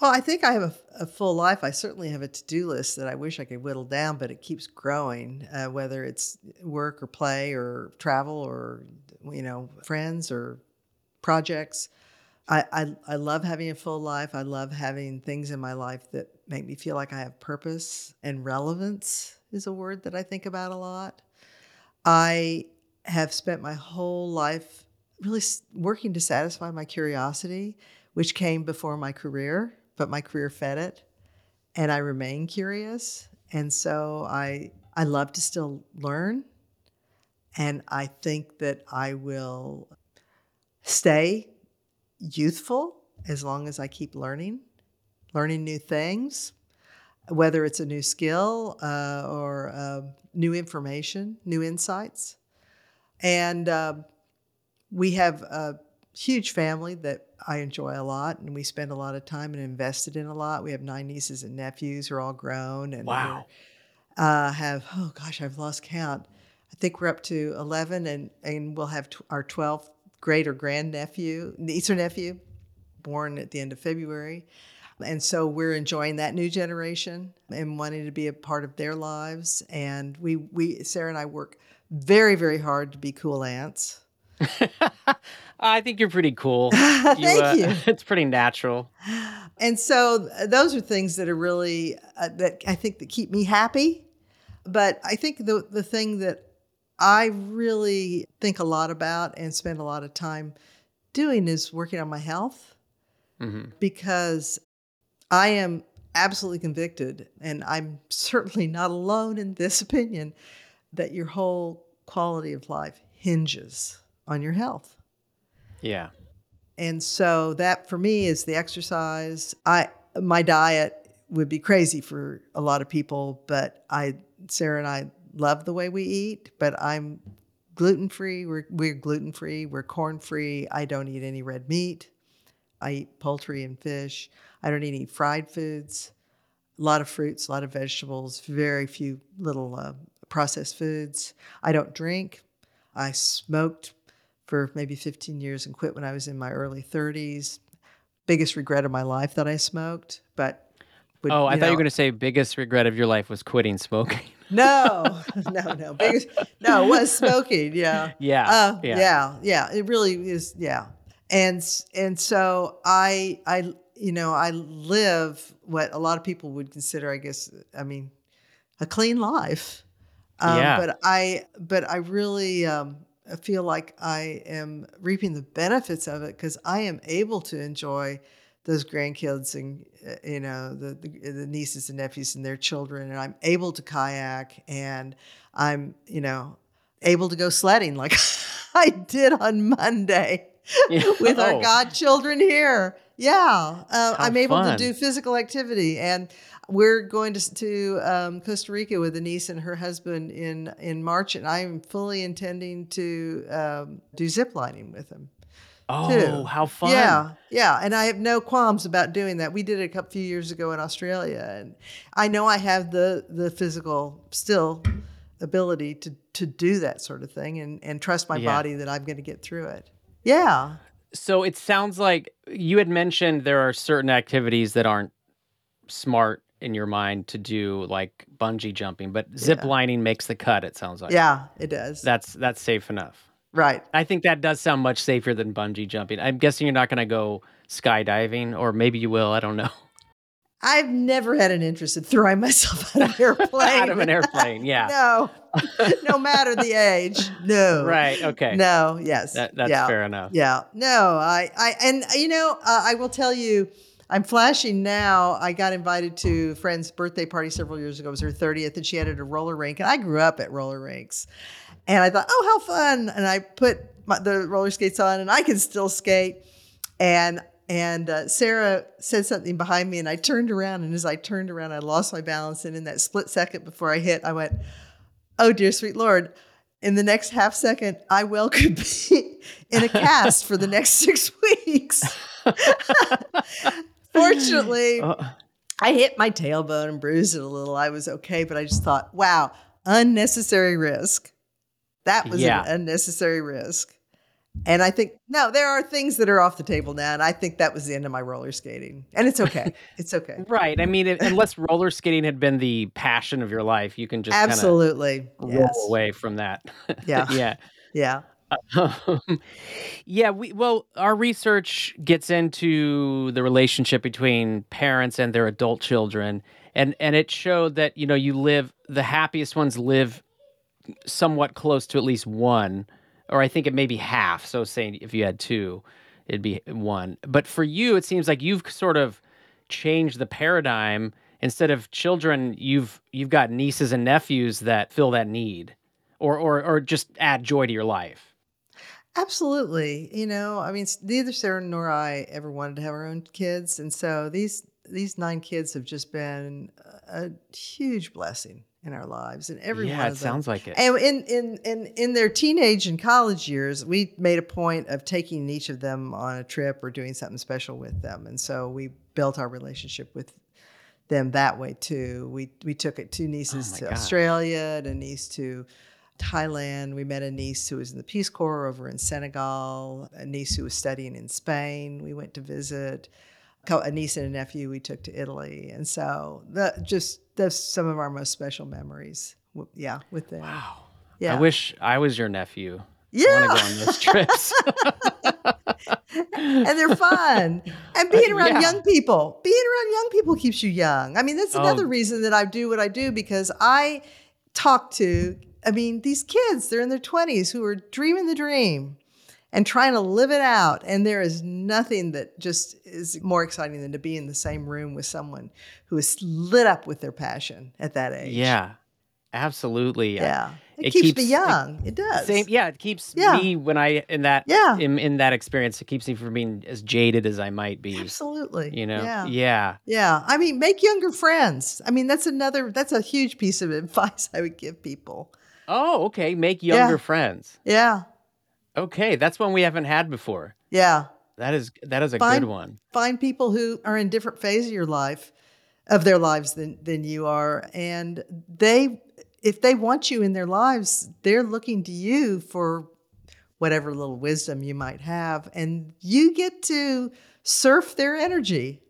Well, I think I have a, a full life. I certainly have a to do list that I wish I could whittle down, but it keeps growing, uh, whether it's work or play or travel or, you know, friends or projects. I, I, I love having a full life. I love having things in my life that make me feel like I have purpose and relevance is a word that I think about a lot. I have spent my whole life really working to satisfy my curiosity, which came before my career, but my career fed it. And I remain curious. And so I, I love to still learn. And I think that I will stay youthful as long as I keep learning, learning new things, whether it's a new skill uh, or uh, new information, new insights. And um we have a huge family that I enjoy a lot, and we spend a lot of time and invested in a lot. We have nine nieces and nephews who are all grown, and Wow. uh, have oh gosh, I've lost count. I think we're up to eleven, and and we'll have tw- our twelfth great or grand nephew, niece or nephew, born at the end of February. And so we're enjoying that new generation and wanting to be a part of their lives. And we, we Sarah and I work very, very hard to be cool aunts. I think you're pretty cool. Thank you. It's pretty natural. And so those are things that are really uh, that I think that keep me happy. But I think the the thing that I really think a lot about and spend a lot of time doing is working on my health hmm because I am absolutely convicted, and I'm certainly not alone in this opinion, that your whole quality of life hinges on your health. Yeah. And so that for me is the exercise. I my diet would be crazy for a lot of people, but I Sarah and I love the way we eat, but I'm gluten free. We're we're gluten free. We're corn free. I don't eat any red meat. I eat poultry and fish. I don't eat any fried foods. A lot of fruits, a lot of vegetables, very few little uh, processed foods. I don't drink. I smoked for maybe 15 years and quit when I was in my early 30s. Biggest regret of my life that I smoked, but would, Oh, I thought you were going to say biggest regret of your life was quitting smoking. No, no, no. Biggest, no, it was smoking. Yeah. yeah. Uh, yeah. yeah, It really is. Yeah, and and so I I you know I live what a lot of people would consider, I guess. I mean, a clean life. Um, Yeah. But I but I really um, feel like I am reaping the benefits of it because I am able to enjoy those grandkids and uh, you know the, the the nieces and nephews and their children and I'm able to kayak and I'm you know able to go sledding like I did on Monday Yeah. with our Oh. godchildren here. Yeah, uh, I'm able fun. to do physical activity, and we're going to to um, Costa Rica with a niece and her husband in in March, and I'm fully intending to um, do zip lining with them. Oh, too. how fun. Yeah, yeah, and I have no qualms about doing that. We did it a couple few years ago in Australia, and I know I have the the physical still ability to to do that sort of thing, and and trust my Yeah. body that I'm going to get through it. Yeah, So it sounds like you had mentioned there are certain activities that aren't smart in your mind to do like bungee jumping, but zip Yeah. lining makes the cut. It sounds like Yeah, it does. that's that's safe enough. right. I think that does sound much safer than bungee jumping. I'm guessing you're not going to go skydiving, or maybe you will. I don't know. I've never had an interest in throwing myself out of an airplane. Out of an airplane, yeah. no, no matter the age. No. Right. Okay. No. Yes. That, that's yeah. fair enough. Yeah. No. I. I. And you know, uh, I will tell you. I'm flashing now. I got invited to a friend's birthday party several years ago. It was her 30th, and she had a roller rink. And I grew up at roller rinks. And I thought, oh, how fun. And I put my, the roller skates on, and I can still skate. And and uh, Sarah said something behind me, and I turned around. And as I turned around, I lost my balance. And in that split second before I hit, I went, oh, dear sweet Lord. In the next half second, I well could be in a cast for the next six weeks. Fortunately, Uh, I hit my tailbone and bruised it a little. I was okay, but I just thought, wow, unnecessary risk. That was Yeah. an unnecessary risk. And I think, no, there are things that are off the table now. And I think that was the end of my roller skating. And it's okay. It's okay. right. I mean, it, unless roller skating had been the passion of your life, you can just Absolutely. roll Yes. away from that. Yeah. yeah. Yeah. Um, yeah, we well, our research gets into the relationship between parents and their adult children, and and it showed that you know you live the happiest ones live somewhat close to at least one, or I think it may be half. So saying if you had two, it'd be one. But for you, it seems like you've sort of changed the paradigm. Instead of children, you've you've got nieces and nephews that fill that need, or or or just add joy to your life. Absolutely. You know, I mean, neither Sarah nor I ever wanted to have our own kids, and so these these nine kids have just been a huge blessing in our lives, and every yeah, it sounds like it. And in, in in in their teenage and college years, we made a point of taking each of them on a trip or doing something special with them, and so we built our relationship with them that way too. We we took it two nieces Oh to gosh. Australia and a niece to Thailand. We met a niece who was in the Peace Corps over in Senegal, a niece who was studying in Spain. We went to visit a niece and a nephew we took to Italy, and so the just that's some of our most special memories. Yeah, with them. wow. Yeah, I wish I was your nephew. I yeah, want to go on those trips. and they're fun. And being uh, around Yeah. young people, being around young people keeps you young. I mean, that's Oh. another reason that I do what I do because I talk to, I mean, these kids, they're in their 20s who are dreaming the dream and trying to live it out. And there is nothing that just is more exciting than to be in the same room with someone who is lit up with their passion at that age. yeah, absolutely. Yeah. It, It keeps, keeps- me it- young. It, does. Same. Yeah, it keeps Yeah. me when I in that Yeah. in, in that experience. It keeps me from being as jaded as I might be. Absolutely. You know. Yeah. Yeah. Yeah, I mean, make younger friends. I mean, that's another. That's a huge piece of advice I would give people. Oh, okay. Make younger Yeah. friends. Yeah, Okay, that's one we haven't had before. yeah. That is that is a Fine. good one. Find people who are in different phase of your life, of their lives than than you are, and they, if they want you in their lives, they're looking to you for whatever little wisdom you might have, and you get to surf their energy.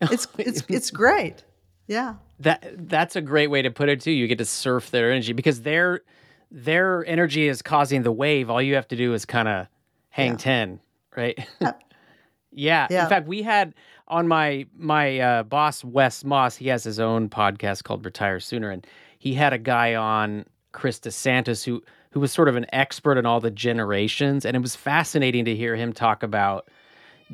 It's it's it's great. Yeah. That that's a great way to put it too. You get to surf their energy because their their energy is causing the wave. All you have to do is kind of hang Yeah. ten, right? Yeah. yeah. Yeah. In fact, we had on my my uh, boss Wes Moss. He has his own podcast called Retire Sooner, and he had a guy on Chris DeSantis who who was sort of an expert in all the generations, and it was fascinating to hear him talk about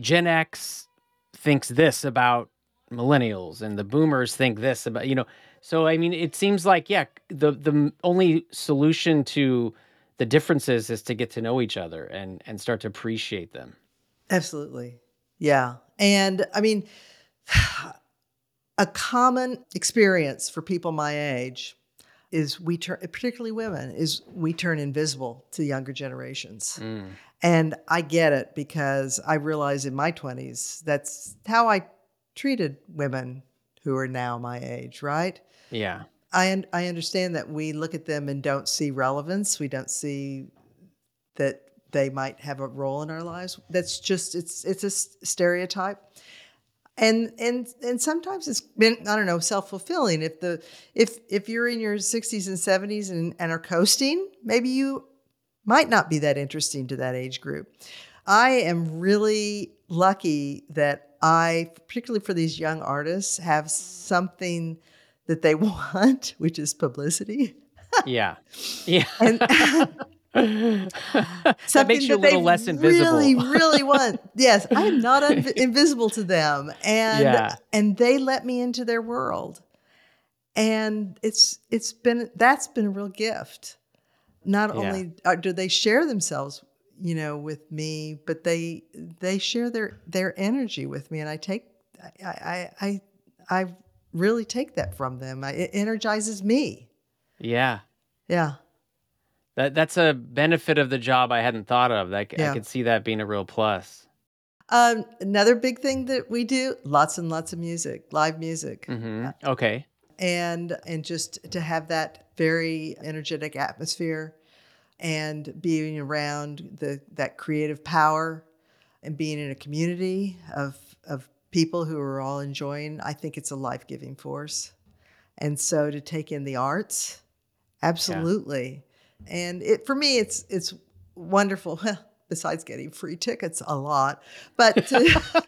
Gen X thinks this about millennials and the boomers think this about you know so i mean it seems like yeah the the only solution to the differences is to get to know each other and and start to appreciate them Absolutely. Yeah. And I mean, a common experience for people my age is we turn, particularly women, is we turn invisible to younger generations. Mm. And I get it because I realize in my 20s, that's how I treated women who are now my age, right? Yeah I, un- I understand that we look at them and don't see relevance. We don't see that they might have a role in our lives. That's just it's it's a stereotype. and and and sometimes it's been I don't know self fulfilling. If the if if you're in your 60s and 70s and, and are coasting, maybe you might not be that interesting to that age group. I am really lucky that I, particularly for these young artists, have something that they want, which is publicity. yeah, yeah. And, that makes you a little less invisible. Really, really want. Yes, I'm not un- invisible to them, and Yeah. and they let me into their world, and it's it's been that's been a real gift. Not Yeah. only uh, do they share themselves, you know, with me, but they they share their their energy with me, and I take I I I, I really take that from them. It energizes me. Yeah. Yeah. That that's a benefit of the job I hadn't thought of. Like I Yeah. could see that being a real plus. Um, another big thing that we do, lots and lots of music, live music. hmm Okay. And and just to have that very energetic atmosphere and being around the that creative power and being in a community of of people who are all enjoying, I think it's a life-giving force. And so to take in the arts, absolutely. And it for me it's it's wonderful. Besides getting free tickets a lot, but to,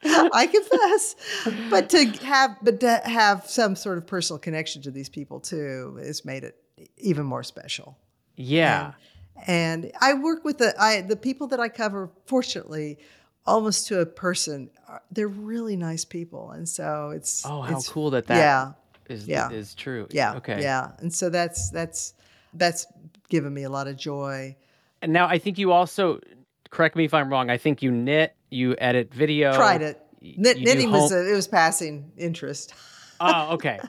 I confess, but to have but to have some sort of personal connection to these people too has made it even more special. Yeah. And I work with the I the people that I cover. Fortunately, almost to a person, uh, they're really nice people, and so it's oh, how it's- cool that that yeah, is yeah. is true. yeah, Okay. yeah, and so that's that's that's given me a lot of joy. And now I think you also correct me if I'm wrong. I think you knit, you edit video. Tried it. Knit, knitting was a, it was passing interest. Oh, okay.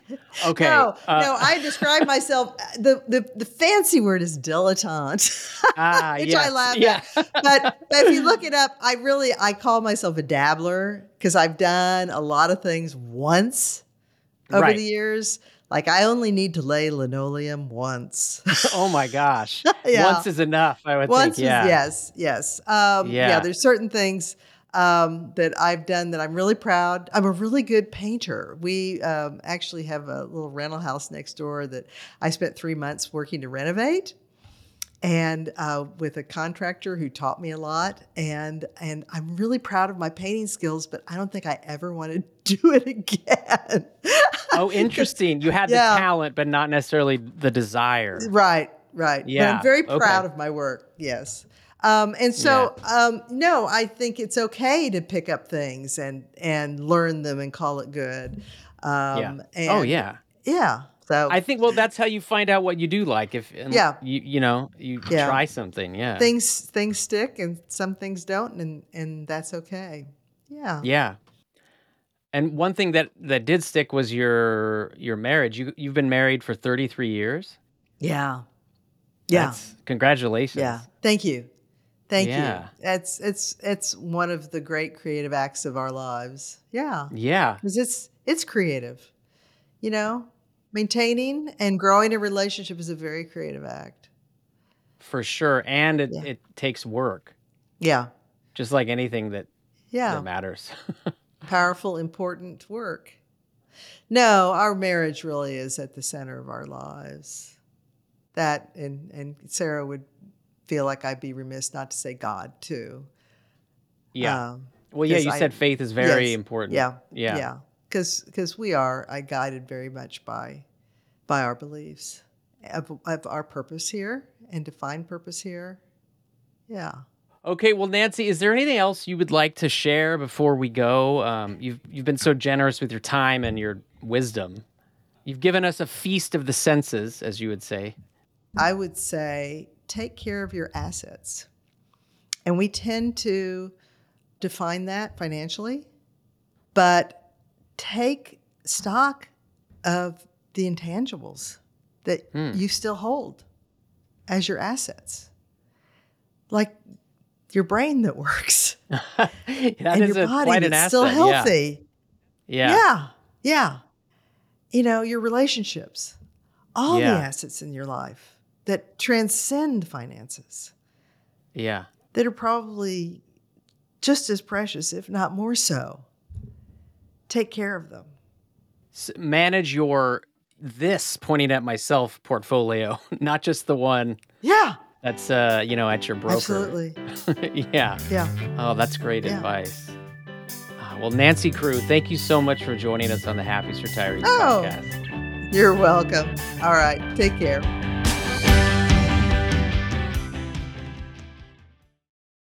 Okay. No, Uh, no, I describe myself. The, the the fancy word is dilettante, ah, which yes, I laugh yeah. at. But, but if you look it up, I really I call myself a dabbler because I've done a lot of things once over Right. the years. Like I only need to lay linoleum once. oh my gosh. Yeah. Once is enough, I would once, think. Yeah. is, yes, yes. Um, yeah. Yeah. there's certain things um, that I've done that I'm really proud. I'm a really good painter. We um, actually have a little rental house next door that I spent three months working to renovate, and uh, with a contractor who taught me a lot. And and I'm really proud of my painting skills, but I don't think I ever want to do it again. Oh, interesting. You had Yeah. the talent, but not necessarily the desire. Right, right. But Yeah, I'm very okay. proud of my work. Yes. Um, and so, um, no, I think it's okay to pick up things and and learn them and call it good. Um, yeah. And, oh, yeah. yeah. So I think well, that's how you find out what you do like. If Yeah. you you know you Yeah. try something. Yeah. things things stick and some things don't, and and that's okay. Yeah. Yeah. And one thing that that did stick was your your marriage. You you've been married for 33 years. Yeah. Yeah. That's- congratulations. Yeah. Thank you. Thank Yeah. you. It's it's it's one of the great creative acts of our lives. Yeah. Yeah. because it's it's creative you know maintaining and growing a relationship is a very creative act For sure. And it, Yeah. it takes work. yeah Just like anything that, yeah that matters. powerful important work no our marriage really is at the center of our lives that and and sarah would feel like i'd be remiss not to say god too yeah. Um, well, yeah, you I- said faith is very yes, important. yeah Yeah. yeah because because we are i guided very much by by our beliefs of, of our purpose here and to find purpose here yeah Okay, well, Nancy, is there anything else you would like to share before we go? Um, you've you've been so generous with your time and your wisdom. You've given us a feast of the senses, as you would say. i would say take care of your assets and we tend to define that financially but take stock of the intangibles that Hmm. you still hold as your assets like your brain that works that and your a, body an that's asset. still yeah. healthy. Yeah. Yeah. yeah. You know, your relationships, all Yeah. the assets in your life that transcend finances, Yeah. that are probably just as precious, if not more so. take care of them. S- manage your this pointing at myself portfolio, not just the one Yeah, that's uh, you know, at your broker. absolutely. yeah. Yeah. Oh, that's great Yeah. advice. Ah, Well, Nancy Kruh, thank you so much for joining us on the Happiest Retirees Oh. podcast. You're welcome. All right. Take care.